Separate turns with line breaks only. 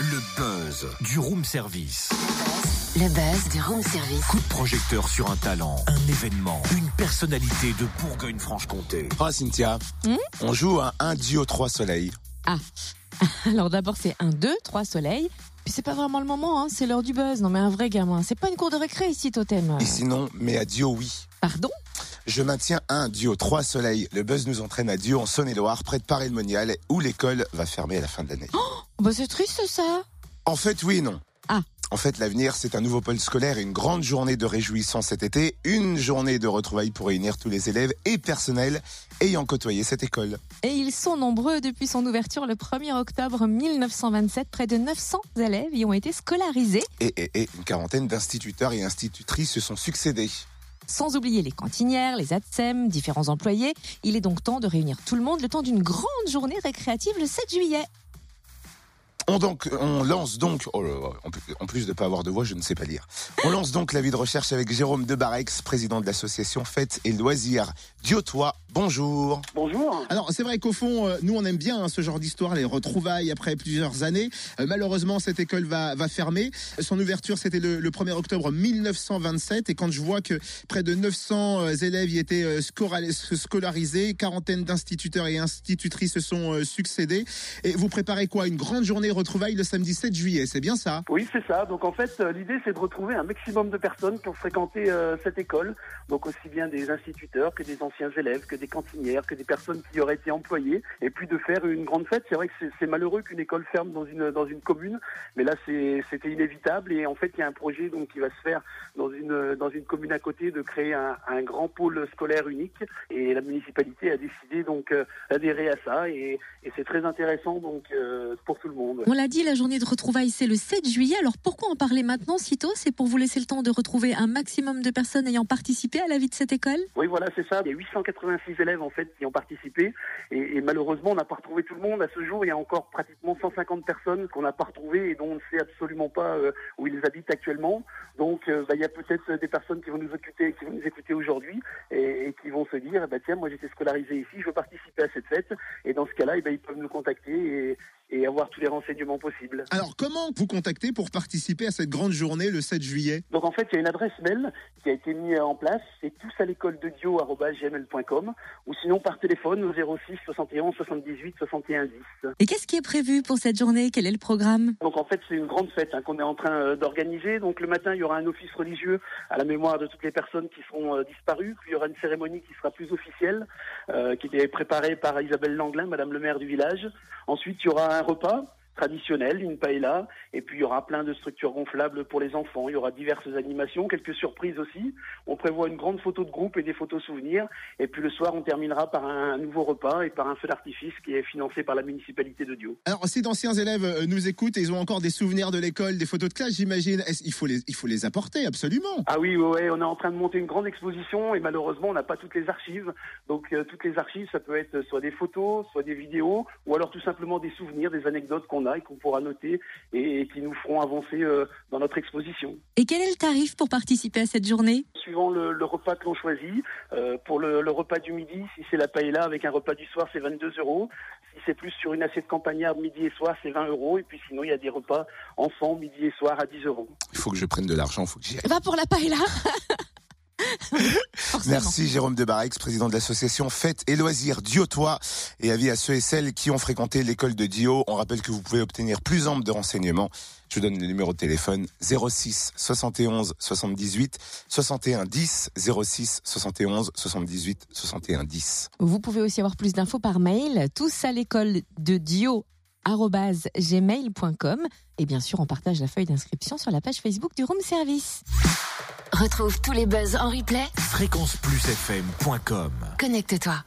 Le buzz du room service.
Le buzz du room service.
Coup de projecteur sur un talent, un événement, une personnalité de Bourgogne-Franche-Comté.
Oh Cynthia, on joue à un duo 3 soleils.
Ah, alors d'abord c'est un 2, 3 soleils. Puis c'est pas vraiment le moment, hein, c'est l'heure du buzz. Non mais un vrai gamin, c'est pas une cour de récré ici, Totem.
Et sinon, mais à duo oui.
Pardon?
Je maintiens un duo 3 soleils. Le buzz nous entraîne à Dieu en Saône-et-Loire, près de Paris-le-Monial, où l'école va fermer à la fin de l'année.
Bah c'est triste ça.
En fait, oui et non.
Ah.
En fait, l'avenir, c'est un nouveau pôle scolaire et une grande journée de réjouissance cet été, une journée de retrouvailles pour réunir tous les élèves et personnels ayant côtoyé cette école.
Et ils sont nombreux depuis son ouverture le 1er octobre 1927. Près de 900 élèves y ont été scolarisés,
Et, et, et une quarantaine d'instituteurs et institutrices se sont succédés.
Sans oublier les cantinières, les ATSEM, différents employés. Il est donc temps de réunir tout le monde le temps d'une grande journée récréative le 7 juillet.
On, lance donc, oh en plus- de pas avoir de voix, je ne sais pas lire. On lance donc l'avis de recherche avec Jérôme Debarex, président de l'association Fêtes et Loisirs Diotois. Bonjour.
Bonjour.
Alors c'est vrai qu'au fond, euh, nous on aime bien hein, ce genre d'histoire, les retrouvailles après plusieurs années. Euh, malheureusement, cette école va, va fermer. Son ouverture, c'était le, le 1er octobre 1927. Et quand je vois que près de 900 euh, élèves y étaient scolarisés, quarantaine d'instituteurs et institutrices se sont euh, succédés. Et vous préparez quoi? Une grande journée retrouvailles le samedi 7 juillet, c'est bien ça?
Oui, c'est ça. Donc en fait, l'idée, c'est de retrouver un maximum de personnes qui ont fréquenté cette école. Donc aussi bien des instituteurs que des anciens élèves, que des cantinières, que des personnes qui auraient été employées. Et puis de faire une grande fête. C'est vrai que c'est- malheureux qu'une école ferme dans une dans une commune, mais là, c'était inévitable. Et en fait, il y a un projet donc qui va se faire dans une dans une commune à côté de créer un, un grand pôle scolaire unique. Et la municipalité a décidé donc euh, d'adhérer à ça. Et, et c'est très intéressant donc euh, pour tout le monde.
On l'a dit, la journée de retrouvailles, c'est le 7 juillet. Alors pourquoi en parler maintenant, sitôt C'est pour vous laisser le temps de retrouver un maximum de personnes ayant participé à la vie de cette école?
Oui, voilà, c'est ça. Il y a 886 élèves en fait qui ont participé et, malheureusement, on n'a pas retrouvé tout le monde. À ce jour, il y a encore pratiquement 150 personnes qu'on n'a pas retrouvées et dont on ne sait absolument pas euh, où ils habitent actuellement. Donc, euh, bah, il y a peut-être des personnes qui vont nous écouter, qui vont nous écouter aujourd'hui et, et qui vont se dire, bah, tiens, moi j'étais scolarisé ici, je veux participer à cette fête. Et dans ce cas-là, eh ben, ils peuvent nous contacter et, et avoir tous les renseignements possibles.
Alors comment vous contacter pour participer à cette grande journée le 7 juillet?
Donc en fait, il y a une adresse mail qui a été mise en place, c'est tous à l'école de dio@gmail.com ou sinon par téléphone au 06 71 78 61 10.
Et qu'est-ce qui est prévu pour cette journée? Quel est le programme?
Donc en fait, c'est une grande fête hein, qu'on est en train euh, d'organiser. Donc le matin, il y aura un office religieux à la mémoire de toutes les personnes qui seront euh, disparues. Puis il y aura une cérémonie qui sera plus officielle, euh, qui était préparée par Isabelle Langlin, Madame le maire du village. Ensuite, il y aura un repas traditionnel, une paella, et puis il y aura plein de structures gonflables pour les enfants. Il y aura diverses animations, quelques surprises aussi. On prévoit une grande photo de groupe et des photos souvenirs. Et puis le soir, on terminera par un nouveau repas et par un feu d'artifice qui est financé par la municipalité de Dio.
Alors, si d'anciens élèves euh, nous écoutent et ils ont encore des souvenirs de l'école, des photos de classe, j'imagine, il faut les, il faut les apporter absolument.
Ah oui, ouais, on est en train de monter une grande exposition et malheureusement, on n'a pas toutes les archives. Donc, euh, toutes les archives, ça peut être soit des photos, soit des vidéos, ou alors tout simplement des souvenirs, des anecdotes qu'on a et qu'on pourra noter et, et qui nous feront avancer euh, dans notre exposition.
Et quel est le tarif pour participer à cette journée?
Suivant le, le repas que l'on choisit, euh, pour le, le repas du midi, si c'est la paella avec un repas du soir, c'est 22 euros. Si c'est plus sur une assiette campagnarde midi et soir, c'est 20 euros. Et puis sinon, il y a des repas enfants midi et soir à 10 euros.
Il faut que je prenne de l'argent, il faut que j'y aille.
Va pour la paella Forcément.
Merci Jérôme Debarex, président de l'association Fêtes et Loisirs Diotois et avis à ceux et celles qui ont fréquenté l'école de Dio. On rappelle que vous pouvez obtenir plus ample de renseignements. Je vous donne le numéro de téléphone 06 71 78 61 10 06 71 78 61 10.
Vous pouvez aussi avoir plus d'infos par mail, tous à l'école de dio gmail.com et bien sûr on partage la feuille d'inscription sur la page Facebook du Room Service.
Retrouve tous les buzz en replay.
Fréquenceplusfm.com
Connecte-toi.